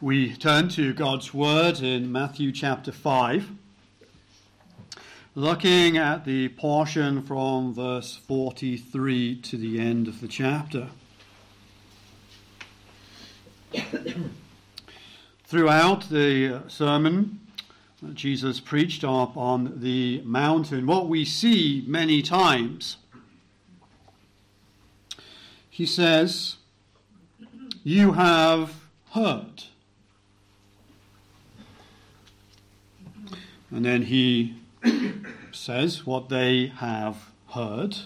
we turn to God's Word in Matthew chapter 5, looking at the portion from verse 43 to the end of the chapter. Throughout the sermon, that Jesus preached up on the mountain. What we see many times, he says, You have heard. And then he says what they have heard.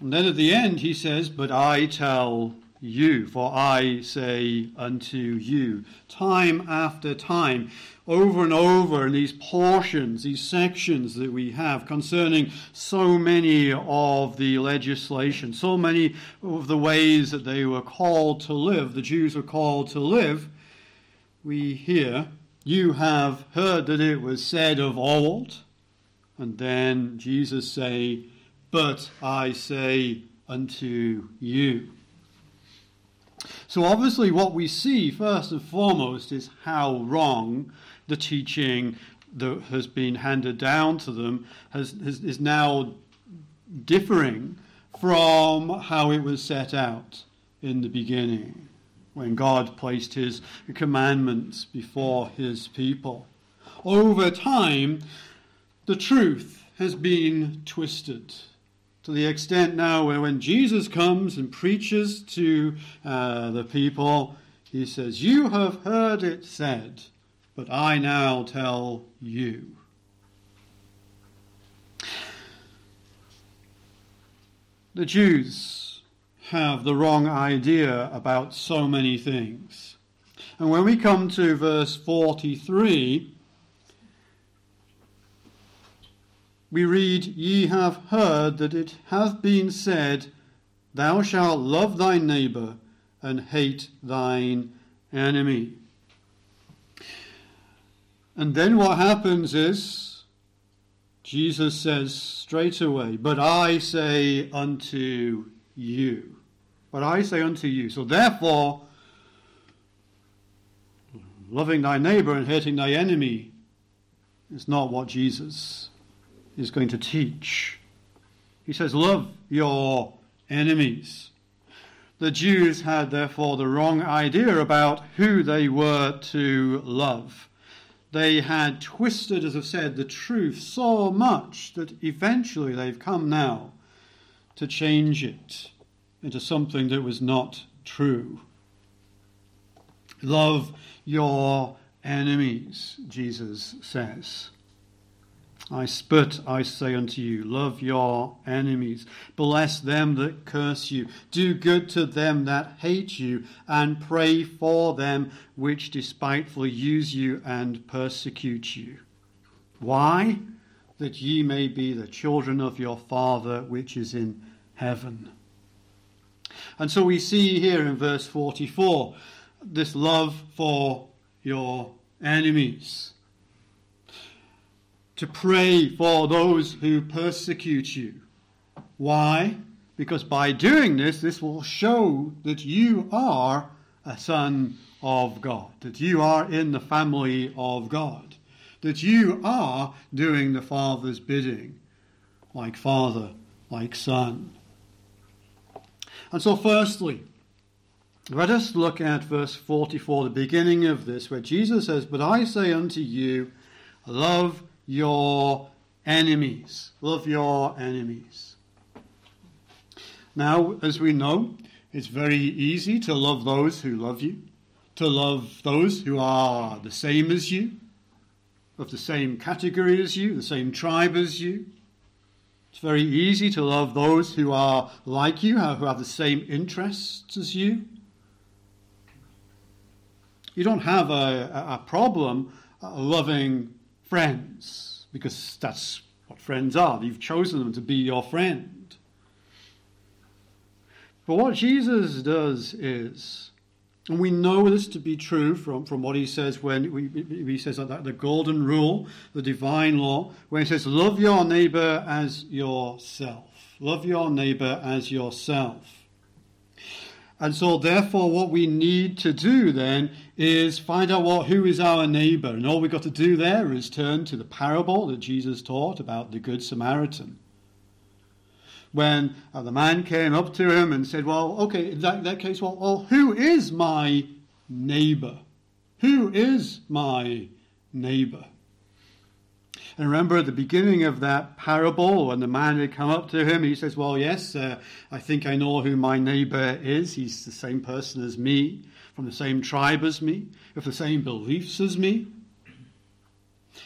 And then at the end he says, But I tell you, for I say unto you. Time after time, over and over in these portions, these sections that we have concerning so many of the legislation, so many of the ways that they were called to live, the Jews were called to live, we hear, You have heard that it was said of old. And then Jesus say, But I say unto you. So, obviously, what we see first and foremost is how wrong the teaching that has been handed down to them has, has, is now differing from how it was set out in the beginning when God placed his commandments before his people. Over time, the truth has been twisted to the extent now where when Jesus comes and preaches to uh, the people, he says, You have heard it said, but I now tell you. The Jews have the wrong idea about so many things. And when we come to verse 43, we read, Ye have heard that it hath been said, Thou shalt love thy neighbour and hate thine enemy. And then what happens is, Jesus says straight away, But I say unto you. But I say unto you. So therefore, loving thy neighbour and hating thy enemy is not what Jesus is going to teach. He says, Love your enemies. The Jews had therefore the wrong idea about who they were to love. They had twisted, as I've said, the truth so much that eventually they've come now to change it into something that was not true. Love your enemies, Jesus says. I spit, I say unto you, love your enemies, bless them that curse you, do good to them that hate you, and pray for them which despitefully use you and persecute you. Why? That ye may be the children of your Father which is in heaven. And so we see here in verse 44 this love for your enemies to pray for those who persecute you. Why? Because by doing this, this will show that you are a son of God, that you are in the family of God, that you are doing the Father's bidding, like Father, like Son. And so, firstly, let us look at verse 44, the beginning of this, where Jesus says, But I say unto you, love your enemies. Love your enemies. Now, as we know, it's very easy to love those who love you, to love those who are the same as you, of the same category as you, the same tribe as you. It's very easy to love those who are like you, who have the same interests as you. You don't have a, a problem loving friends, because that's what friends are. You've chosen them to be your friend. But what Jesus does is, and we know this to be true from, from what he says when we, he says that the golden rule, the divine law, when he says, Love your neighbor as yourself. Love your neighbor as yourself. And so, therefore, what we need to do then is find out what who is our neighbor. And all we've got to do there is turn to the parable that Jesus taught about the Good Samaritan. When uh, the man came up to him and said, Well, okay, in that, that case, well, well, who is my neighbor? Who is my neighbor? And remember at the beginning of that parable, when the man had come up to him, he says, Well, yes, uh, I think I know who my neighbor is. He's the same person as me, from the same tribe as me, with the same beliefs as me.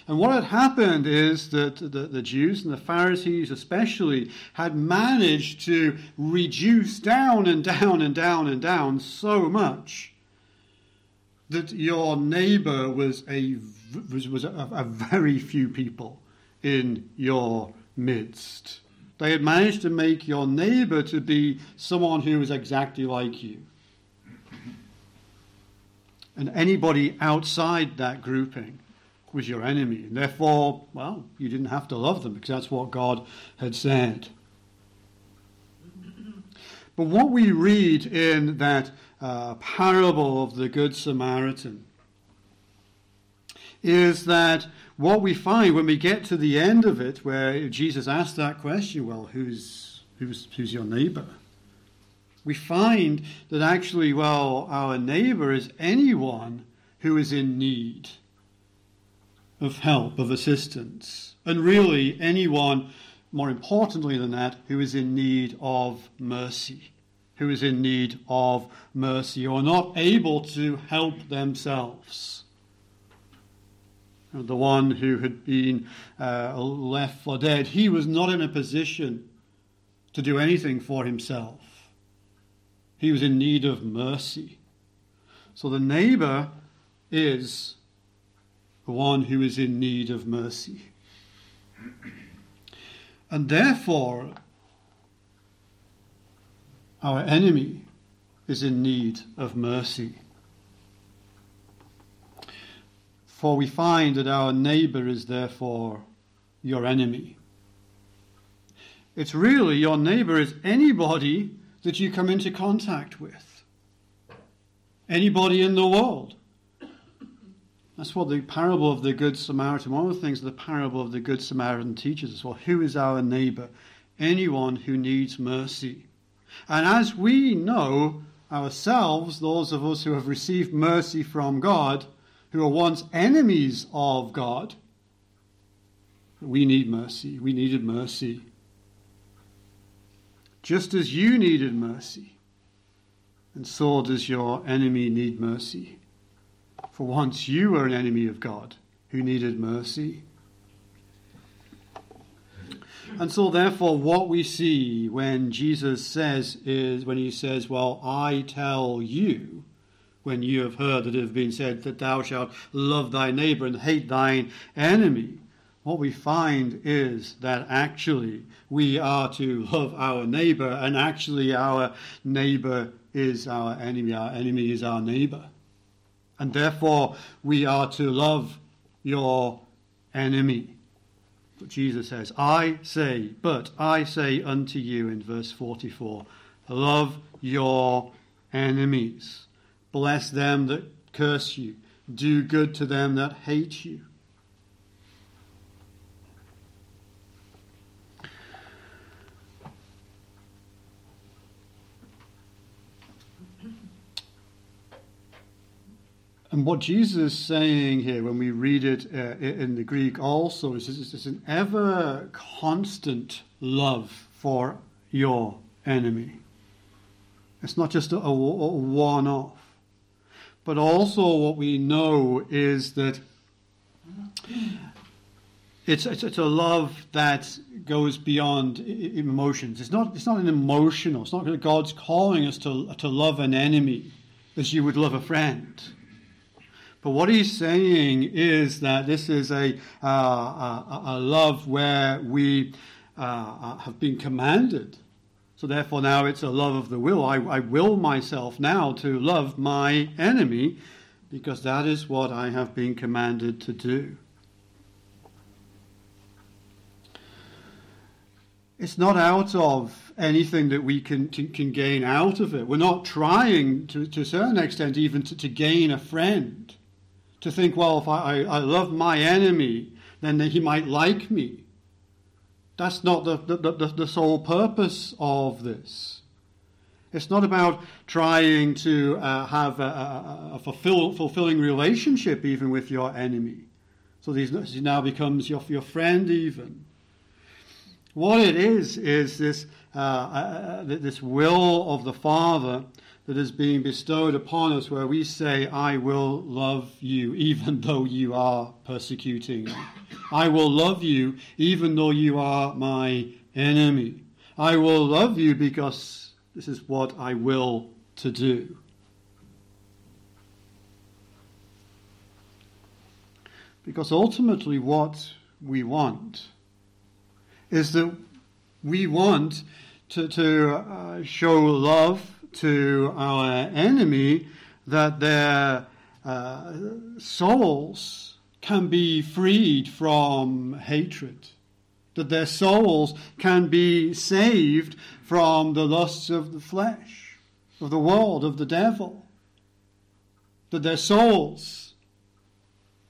And what had happened is that the, the, Jews and the Pharisees, especially, had managed to reduce down and down and down and down so much that your neighbor was a was, was a, a very few people in your midst. They had managed to make your neighbor to be someone who was exactly like you. And anybody outside that grouping was your enemy. And therefore, well, you didn't have to love them because that's what God had said. But what we read in that uh, parable of the Good Samaritan is that what we find when we get to the end of it, where Jesus asked that question, well, who's, who's, who's your neighbor? We find that actually, well, our neighbor is anyone who is in need of help, of assistance, and really anyone, more importantly than that, who is in need of mercy, who is in need of mercy, or not able to help themselves the one who had been uh, left for dead, he was not in a position to do anything for himself. He was in need of mercy. So the neighbor is the one who is in need of mercy. And therefore, our enemy is in need of mercy. For we find that our neighbor is therefore your enemy. It's really your neighbor is anybody that you come into contact with. Anybody in the world. That's what the parable of the Good Samaritan, one of the things the parable of the Good Samaritan teaches us. Well, who is our neighbor? Anyone who needs mercy. And as we know ourselves, those of us who have received mercy from God, who were once enemies of God. We need mercy. We needed mercy. Just as you needed mercy, and so does your enemy need mercy. For once you were an enemy of God who needed mercy. And so, therefore, what we see when Jesus says is when he says, Well, I tell you, when you have heard that it has been said that thou shalt love thy neighbor and hate thine enemy. What we find is that actually we are to love our neighbor, and actually our neighbor is our enemy. Our enemy is our neighbor. And therefore we are to love your enemy. But Jesus says, I say, but I say unto you in verse 44, love your enemies. Bless them that curse you. Do good to them that hate you. And what Jesus is saying here, when we read it uh, in the Greek also, is it's an ever constant love for your enemy. It's not just a, a one off. But also, what we know is that it's, it's, it's, a love that goes beyond emotions. It's not, it's not an emotional, it's not that God's calling us to, to love an enemy as you would love a friend. But what he's saying is that this is a, uh, a, a, love where we uh, have been commanded so therefore, now it's a love of the will. I, I will myself now to love my enemy because that is what I have been commanded to do. it's not out of anything that we can, can gain out of it. We're not trying, to, to a certain extent, even to, to gain a friend. To think, well, if I, I love my enemy, then he might like me. That's not the, the, the, the sole purpose of this. It's not about trying to uh, have a, a, a fulfill, fulfilling relationship even with your enemy. So he now becomes your, your friend even. What it is is this uh, uh, uh this will of the Father that is being bestowed upon us, where we say, "I will love you, even though you are persecuting me. I will love you, even though you are my enemy. I will love you because this is what I will to do." Because ultimately, what we want is that we want to, to uh, show love to our enemy, that their uh, souls can be freed from hatred, that their souls can be saved from the lusts of the flesh, of the world, of the devil, that their souls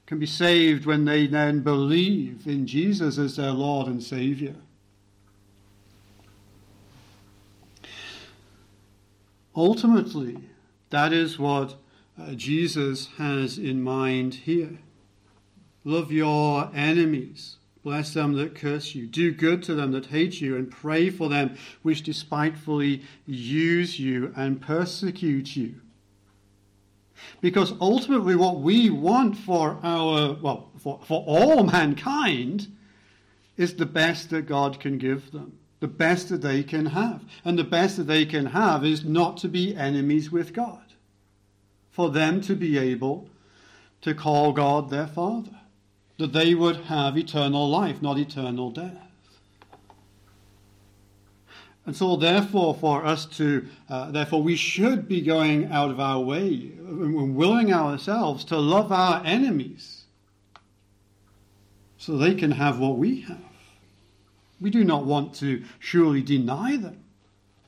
can be saved when they then believe in Jesus as their Lord and Saviour. Ultimately, that is what uh, Jesus has in mind here. Love your enemies. Bless them that curse you. Do good to them that hate you, and pray for them which despitefully use you and persecute you. Because ultimately, what we want for our, well, for, for all mankind is the best that God can give them, the best that they can have. And the best that they can have is not to be enemies with God, for them to be able to call God their Father, that they would have eternal life, not eternal death. And so, therefore, for us to, uh, therefore, we should be going out of our way and willing ourselves to love our enemies so they can have what we have. We do not want to surely deny them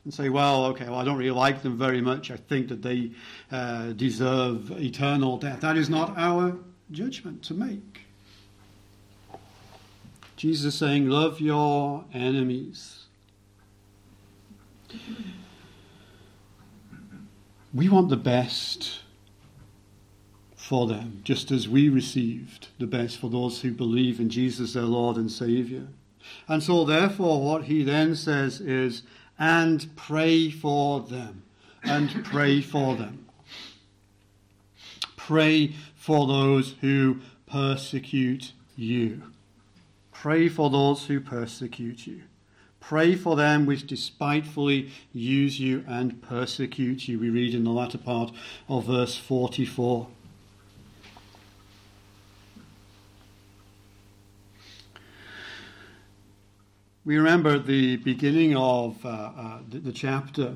and say, well, okay, well, I don't really like them very much. I think that they uh, deserve eternal death. That is not our judgment to make. Jesus is saying, love your enemies. We want the best for them, just as we received the best for those who believe in Jesus, their Lord and Saviour. And so, therefore, what he then says is, and pray for them, and pray for them. Pray for those who persecute you. Pray for those who persecute you. Pray for them which despitefully use you and persecute you. We read in the latter part of verse 44. We remember the beginning of uh, uh, the, the, chapter,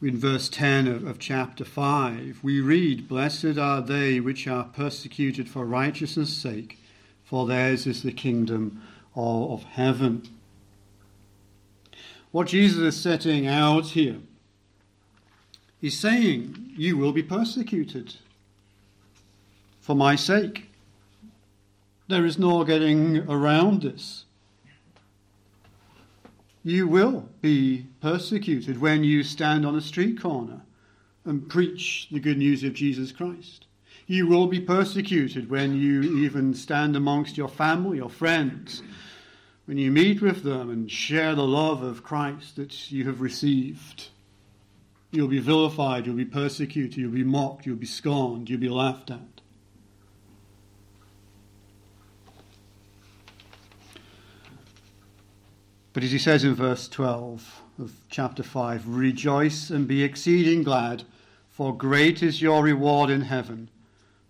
in verse 10 of, of chapter 5, we read, Blessed are they which are persecuted for righteousness' sake, for theirs is the kingdom of, of heaven. What Jesus is setting out here, he's saying, You will be persecuted for my sake. There is no getting around this. You will be persecuted when you stand on a street corner and preach the good news of Jesus Christ. You will be persecuted when you even stand amongst your family your friends when you meet with them and share the love of Christ that you have received. You'll be vilified, you'll be persecuted, you'll be mocked, you'll be scorned, you'll be laughed at. But as he says in verse 12 of chapter 5, rejoice and be exceeding glad, for great is your reward in heaven.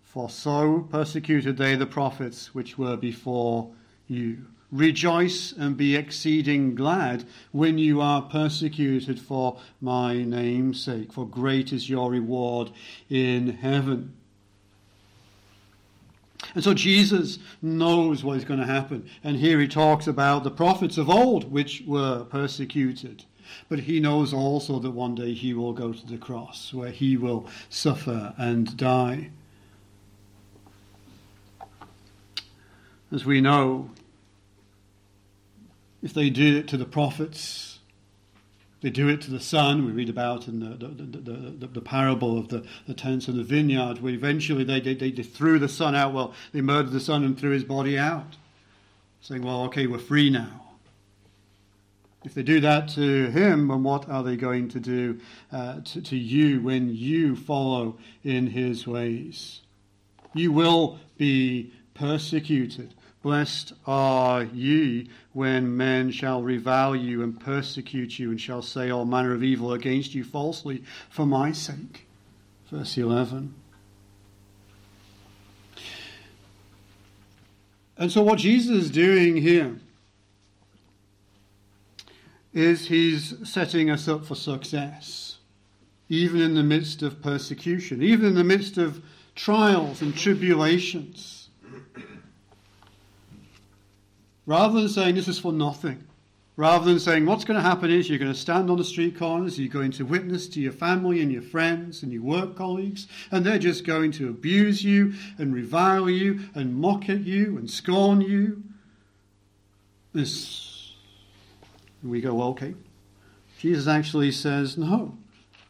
For so persecuted they the prophets which were before you. Rejoice and be exceeding glad when you are persecuted for my name's sake, for great is your reward in heaven. And so Jesus knows what is going to happen. And here he talks about the prophets of old, which were persecuted. But he knows also that one day he will go to the cross, where he will suffer and die. As we know, if they did it to the prophets, they do it to the son. We read about in the, the, the, the, parable of the, the tenants of the vineyard, where eventually they, they, they threw the son out. Well, they murdered the son and threw his body out, saying, Well, okay, we're free now. If they do that to him, then what are they going to do uh, to, to you when you follow in his ways? You will be persecuted. Blessed are ye when men shall revile you and persecute you and shall say all manner of evil against you falsely for my sake. Verse 11. And so, what Jesus is doing here is he's setting us up for success, even in the midst of persecution, even in the midst of trials and tribulations. Rather than saying this is for nothing, rather than saying what's going to happen is you're going to stand on the street corners, you're going to witness to your family and your friends and your work colleagues, and they're just going to abuse you and revile you and mock at you and scorn you. This we go, okay. Jesus actually says, no,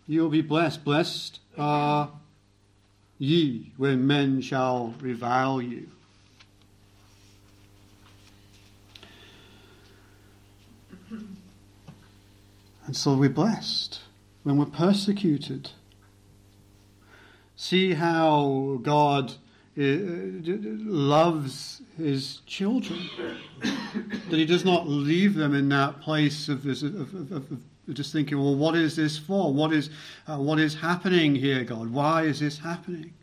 you'll be blessed. Blessed are ye when men shall revile you. And so we're blessed when we're persecuted. See how God uh, loves his children. that he does not leave them in that place of, of, of, of just thinking, well, what is this for? What is, uh, what is happening here, God? Why is this happening?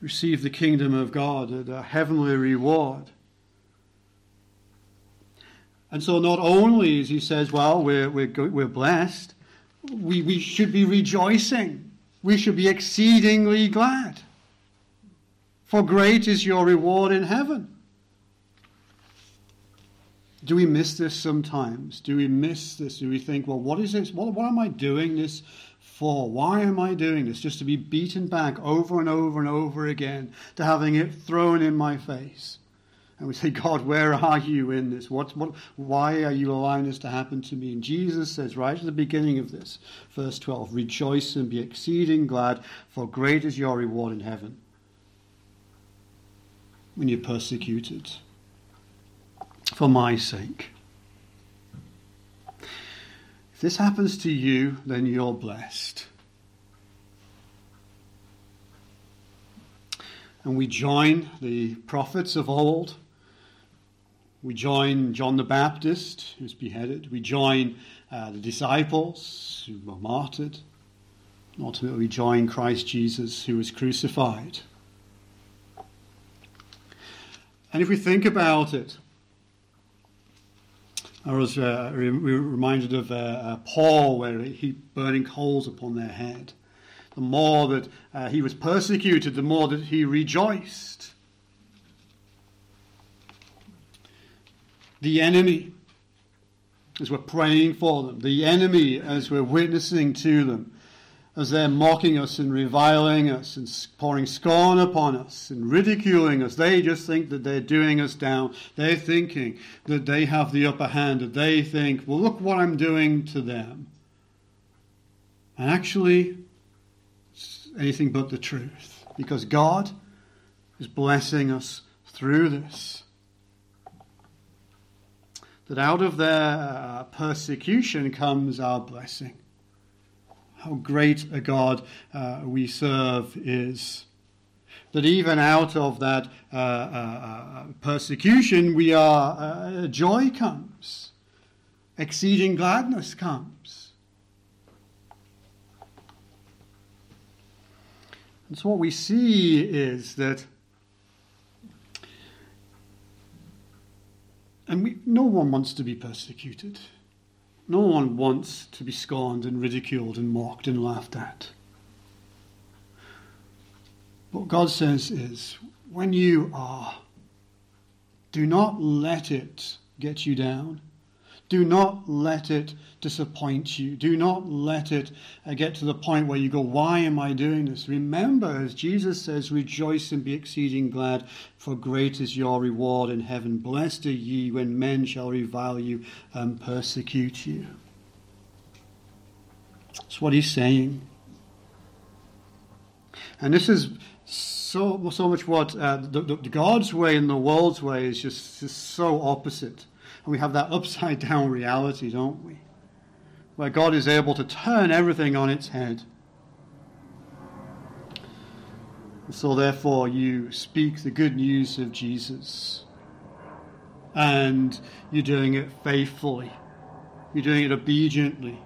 Receive the kingdom of God, the heavenly reward. And so, not only, as he says, well, we're, we're, we're blessed, we, we should be rejoicing. We should be exceedingly glad for great is your reward in heaven. Do we miss this sometimes? Do we miss this? Do we think, well, what is this? What, what am I doing this for? Why am I doing this? Just to be beaten back over and over and over again, to having it thrown in my face. And we say, God, where are you in this? What, what, why are you allowing this to happen to me? And Jesus says, right at the beginning of this, verse 12, Rejoice and be exceeding glad, for great is your reward in heaven when you're persecuted for my sake. If this happens to you, then you're blessed. And we join the prophets of old. We join John the Baptist, who was beheaded. We join uh, the disciples who were martyred. Ultimately, we join Christ Jesus, who was crucified. And if we think about it, I was uh, reminded of uh, uh, Paul, where he burning coals upon their head. The more that uh, he was persecuted, the more that he rejoiced. The enemy, as we're praying for them, the enemy, as we're witnessing to them, as they're mocking us and reviling us and pouring scorn upon us and ridiculing us. They just think that they're doing us down. They're thinking that they have the upper hand, that they think, well, look what I'm doing to them. And actually, it's anything but the truth. Because God is blessing us through this. That out of their uh, persecution comes our blessing how great a God uh, we serve is. That even out of that uh, uh, uh persecution, we are joy comes, exceeding gladness comes. And so what we see is that and we, no one wants to be persecuted. No one wants to be scorned and ridiculed and mocked and laughed at. What God says is when you are, do not let it get you down. Do not let it disappoint you. Do not let it uh, get to the point where you go, Why am I doing this? Remember, as Jesus says, Rejoice and be exceeding glad, for great is your reward in heaven. Blessed are ye when men shall revile you and persecute you. That's what he's saying. And this is so so much what uh, the, the, God's way and the world's way is just, just so opposite. And we have that upside down reality, don't we? Where God is able to turn everything on its head. So, therefore, you speak the good news of Jesus. And you're doing it faithfully, you're doing it obediently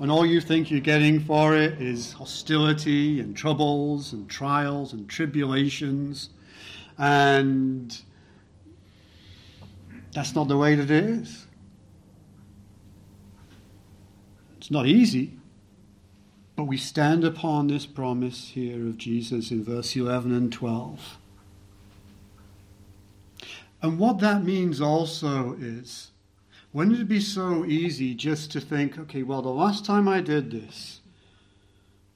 and all you think you're getting for it is hostility and troubles and trials and tribulations. And that's not the way that it is. It's not easy, but we stand upon this promise here of Jesus in verse 11 and 12. And what that means also is wouldn't it be so easy just to think, okay, well, the last time I did this,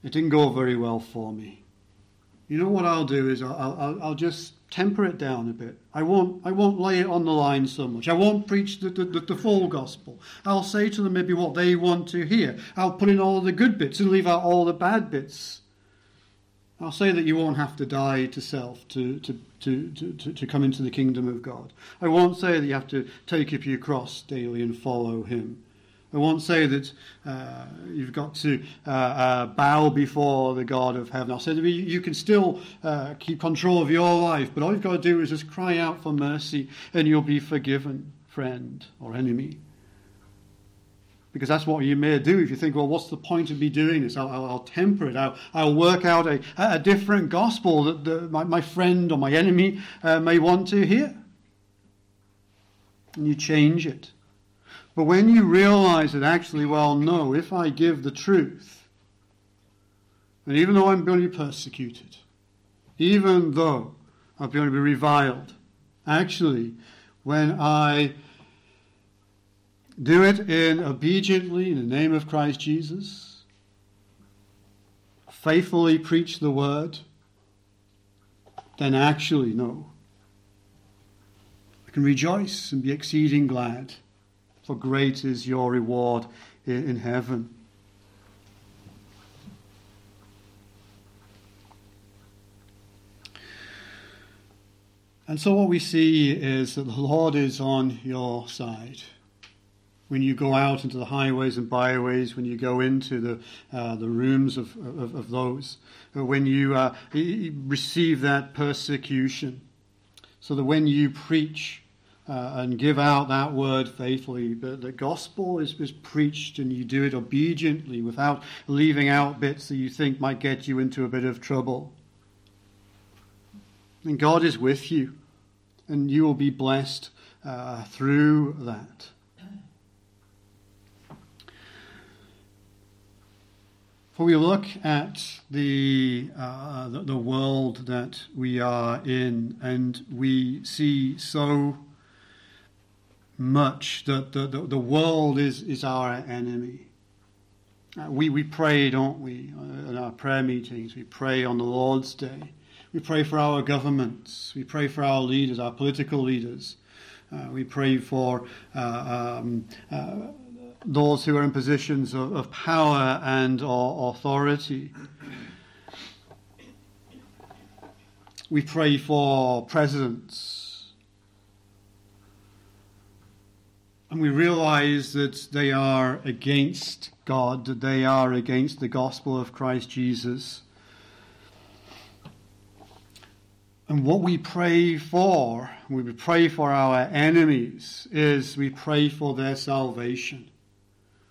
it didn't go very well for me. You know what I'll do is I'll, I'll, I'll just temper it down a bit. I won't, I won't lay it on the line so much. I won't preach the, the, the, full gospel. I'll say to them maybe what they want to hear. I'll put in all the good bits and leave out all the bad bits. I'll say that you won't have to die to self to, to, to, to, to come into the kingdom of God. I won't say that you have to take up your cross daily and follow Him. I won't say that uh, you've got to uh, uh, bow before the God of heaven. I'll say that you can still uh, keep control of your life, but all you've got to do is just cry out for mercy and you'll be forgiven, friend or enemy. Because that's what you may do if you think, well, what's the point of me doing this? I'll, I'll, I'll temper it. I'll, I'll, work out a, a different gospel that the, my, my, friend or my enemy uh, may want to hear. And you change it. But when you realize that actually, well, no, if I give the truth, and even though I'm going to be persecuted, even though I'm going to be reviled, actually, when I do it in obediently in the name of Christ Jesus. Faithfully preach the word. Then actually no. I can rejoice and be exceeding glad, for great is your reward in heaven. And so, what we see is that the Lord is on your side when you go out into the highways and byways, when you go into the, uh, the rooms of, of, of those, uh, when you uh, receive that persecution, so that when you preach uh, and give out that word faithfully, the, the gospel is, is preached and you do it obediently without leaving out bits that you think might get you into a bit of trouble. And God is with you, and you will be blessed uh, through that. For we look at the, uh, the, the world that we are in, and we see so much that the, the, the world is, is our enemy. Uh, we, we pray, don't we, uh, in our prayer meetings? We pray on the Lord's Day. We pray for our governments. We pray for our leaders, our political leaders. Uh, we pray for uh, um, uh, those who are in positions of, of power and or authority. We pray for presidents. And we realize that they are against God, that they are against the gospel of Christ Jesus. And what we pray for, we pray for our enemies, is we pray for their salvation.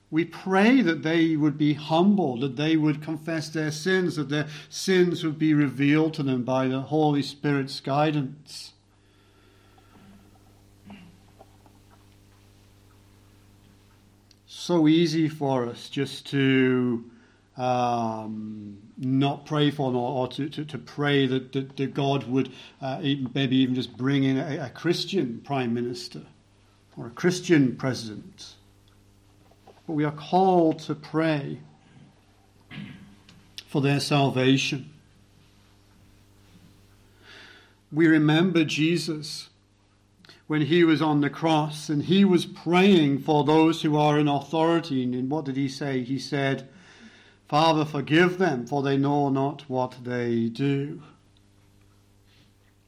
We pray that they would be humble, that they would confess their sins, that their sins would be revealed to them by the Holy Spirit's guidance. So easy for us just to um, not pray for them or, or to, to, to, pray that, that, that God would uh, maybe even just bring in a, a Christian prime minister or a Christian president. But we are called to pray for their salvation. We remember Jesus when he was on the cross and he was praying for those who are in authority. And what did he say? He said, Father, forgive them, for they know not what they do.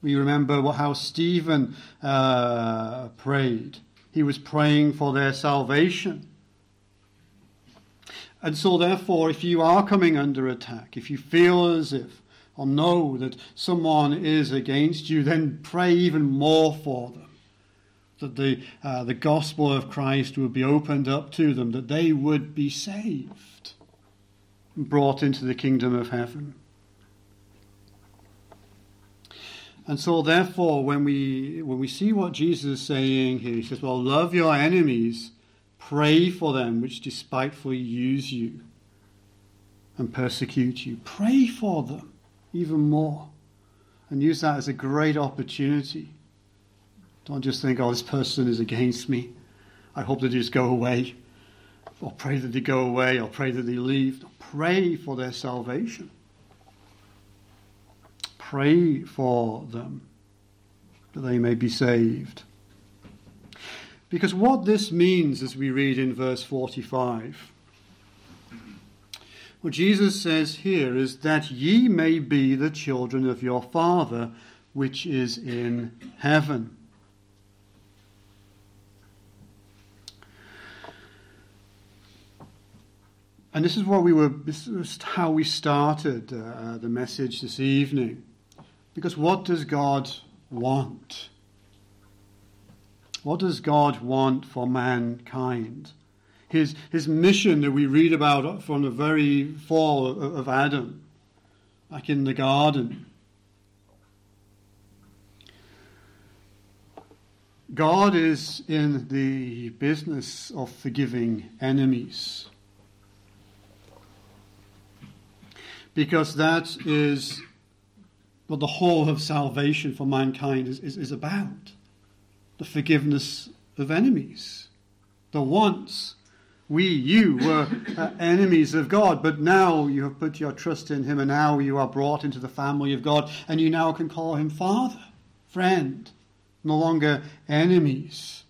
We remember how Stephen uh, prayed. He was praying for their salvation. And so, therefore, if you are coming under attack, if you feel as if or know that someone is against you, then pray even more for them. That the, uh, the gospel of Christ would be opened up to them, that they would be saved brought into the kingdom of heaven. And so, therefore, when we, when we see what Jesus is saying here, he says, Well, love your enemies, pray for them which despitefully use you and persecute you. Pray for them even more. And use that as a great opportunity. Don't just think, Oh, this person is against me. I hope that they just go away. Or pray that they go away, or pray that they leave pray for their salvation. Pray for them that they may be saved. Because what this means, as we read in verse 45, what Jesus says here is that ye may be the children of your Father which is in heaven. And this is what we were, this is how we started uh, the message this evening. Because what does God want? What does God want for mankind? His, his mission that we read about from the very fall of, of Adam, back in the garden. God is in the business of forgiving enemies. Because that is what the whole of salvation for mankind is, is, is about the forgiveness of enemies. The once we, you, were uh, enemies of God, but now you have put your trust in Him, and now you are brought into the family of God, and you now can call Him Father, friend, no longer enemies.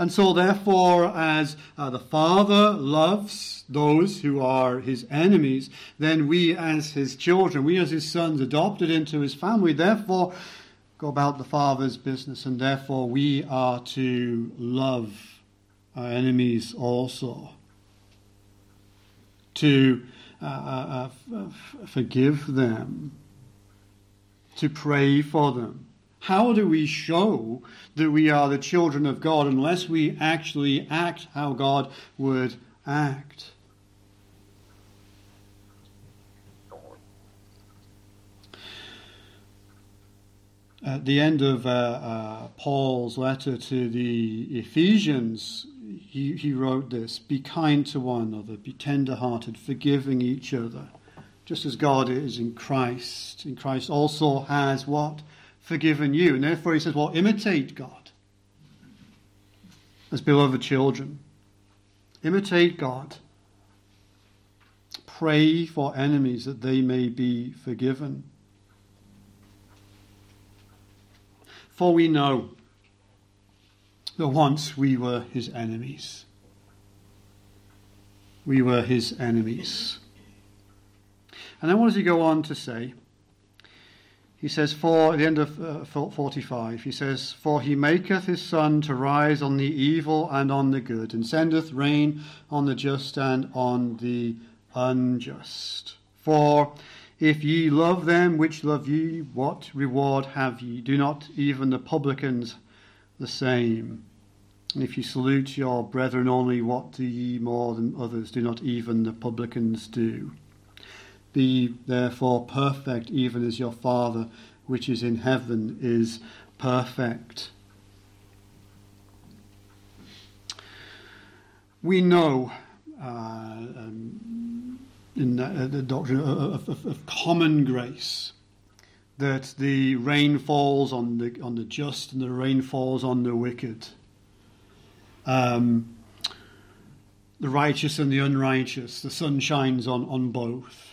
And so, therefore, as uh, the Father loves those who are his enemies, then we, as his children, we, as his sons, adopted into his family, therefore, go about the Father's business, and therefore we are to love our enemies also. To uh, uh, uh forgive them, to pray for them how do we show that we are the children of God unless we actually act how God would act? At the end of uh, uh, Paul's letter to the Ephesians, he, he wrote this Be kind to one another, be tender hearted, forgiving each other, just as God is in Christ. In Christ also has what? Forgiven you. And therefore he says, well, imitate God as beloved children. Imitate God. Pray for enemies that they may be forgiven. For we know that once we were his enemies. We were his enemies. And then what does he go on to say? He says, For, at the end of uh, 45, he says, For he maketh his sun to rise on the evil and on the good, and sendeth rain on the just and on the unjust. For if ye love them which love ye, what reward have ye? Do not even the publicans the same? And if ye salute your brethren only, what do ye more than others? Do not even the publicans do? Be therefore perfect, even as your Father which is in heaven is perfect. We know uh, um, in the, uh, the doctrine of, of, of, common grace, that the rain falls on the on the just and the rain falls on the wicked. Um, the righteous and the unrighteous, the sun shines on, on both.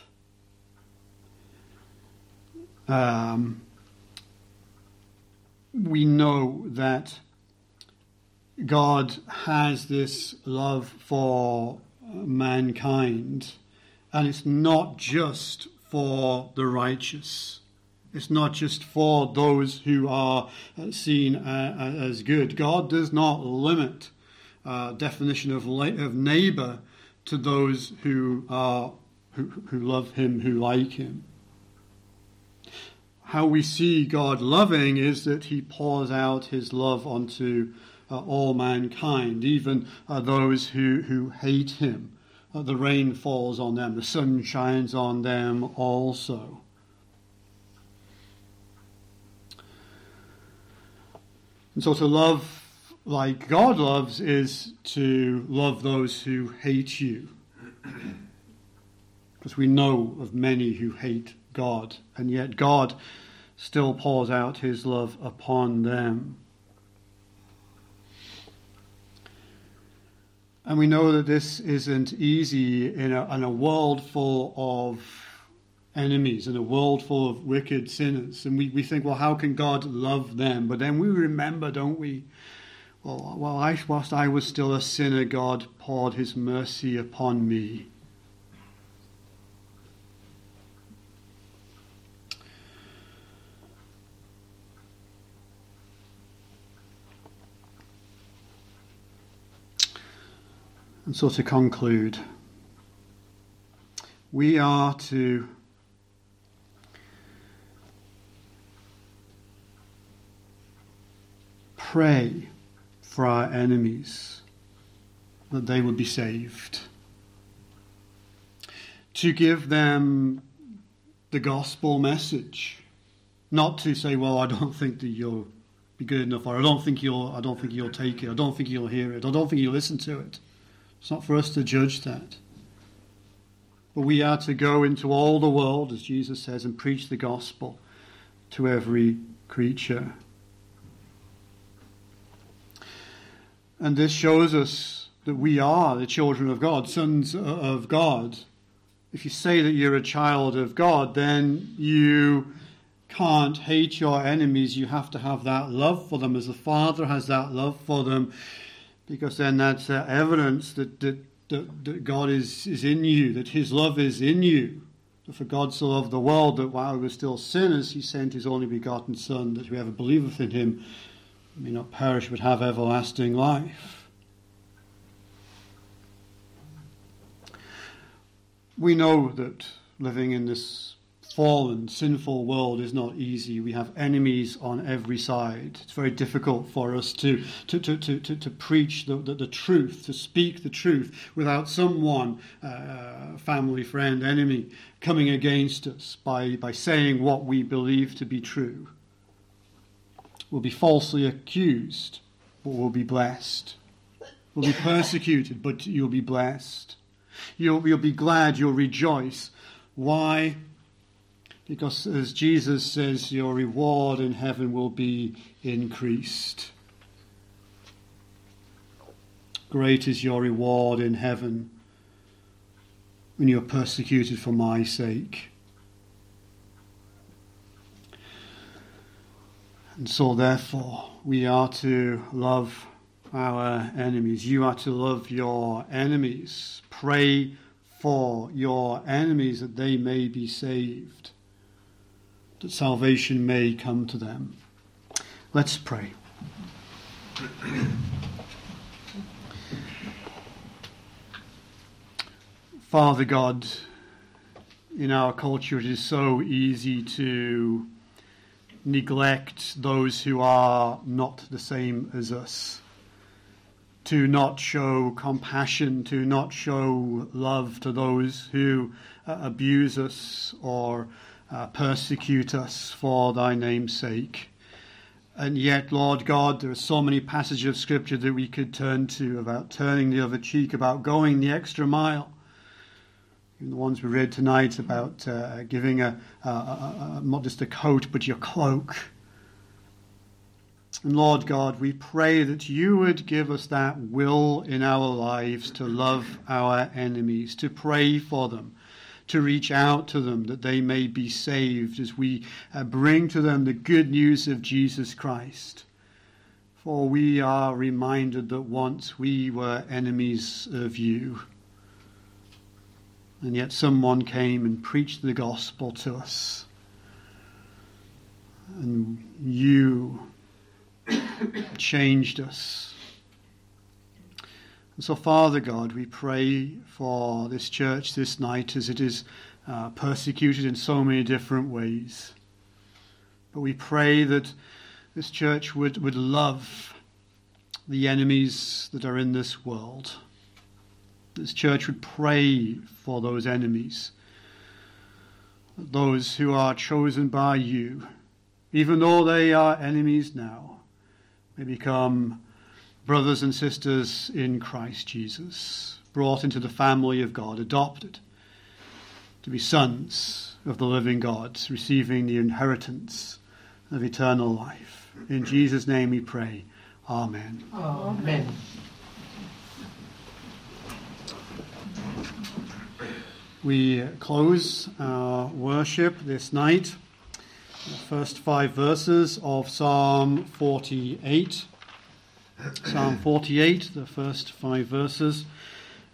Um, we know that God has this love for mankind, and it's not just for the righteous. It's not just for those who are seen as good. God does not limit uh, definition of, of neighbor to those who are who, who love Him, who like Him how we see God loving is that he pours out his love onto uh, all mankind, even uh, those who, who hate him. Uh, the rain falls on them, the sun shines on them also. And so to love like God loves is to love those who hate you. Because we know of many who hate God, and yet God still pours out his love upon them. And we know that this isn't easy in a, in a world full of enemies, in a world full of wicked sinners. And we, we think, well, how can God love them? But then we remember, don't we? Well, I, whilst I was still a sinner, God poured his mercy upon me. And so to conclude, we are to pray for our enemies that they would be saved, to give them the gospel message, not to say, "Well, I don't think that you'll be good enough," or "I don't think you'll, I don't think you'll take it," "I don't think you'll hear it," "I don't think you'll listen to it." It's not for us to judge that. But we are to go into all the world, as Jesus says, and preach the gospel to every creature. And this shows us that we are the children of God, sons of God. If you say that you're a child of God, then you can't hate your enemies. You have to have that love for them as the Father has that love for them because then that's uh, evidence that, that, that, that, God is, is in you, that His love is in you. For God so loved the world that while we were still sinners, He sent His only begotten Son, that whoever believeth in Him may not perish but have everlasting life. We know that living in this fallen, sinful world is not easy. We have enemies on every side. It's very difficult for us to, to, to, to, to, to preach the, the, the, truth, to speak the truth without someone, uh, family, friend, enemy, coming against us by, by saying what we believe to be true. We'll be falsely accused, but we'll be blessed. We'll be persecuted, but you'll be blessed. You'll, you'll be glad, you'll rejoice. Why? Because as Jesus says, your reward in heaven will be increased. Great is your reward in heaven when you are persecuted for my sake. And so, therefore, we are to love our enemies. You are to love your enemies. Pray for your enemies that they may be saved that salvation may come to them. Let's pray. Father God, in our culture it is so easy to neglect those who are not the same as us, to not show compassion, to not show love to those who uh, abuse us or uh, persecute us for thy name's sake. And yet, Lord God, there are so many passages of Scripture that we could turn to about turning the other cheek, about going the extra mile. Even the ones we read tonight about uh, giving a, a, a, not just a coat, but your cloak. And Lord God, we pray that you would give us that will in our lives to love our enemies, to pray for them, to reach out to them that they may be saved as we uh, bring to them the good news of Jesus Christ. For we are reminded that once we were enemies of you. And yet someone came and preached the gospel to us. And you changed us. And so, Father God, we pray for this church this night as it is uh, persecuted in so many different ways. But we pray that this church would, would love the enemies that are in this world. This church would pray for those enemies, those who are chosen by you, even though they are enemies now may become brothers and sisters in Christ Jesus, brought into the family of God, adopted to be sons of the living God, receiving the inheritance of eternal life. In Jesus' name we pray. Amen. Amen. We close our worship this night the first five verses of Psalm 48. Psalm 48, the first five verses.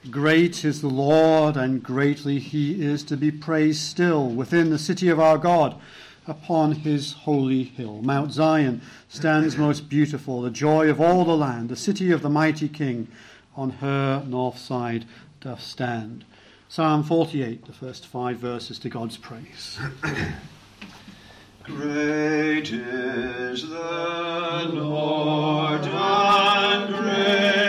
Great is the Lord, and greatly he is to be praised still within the city of our God, upon his holy hill. Mount Zion stands most beautiful, the joy of all the land. The city of the mighty king on her north side doth stand. Psalm 48, the first five verses to God's praise. Great is the Lord and great.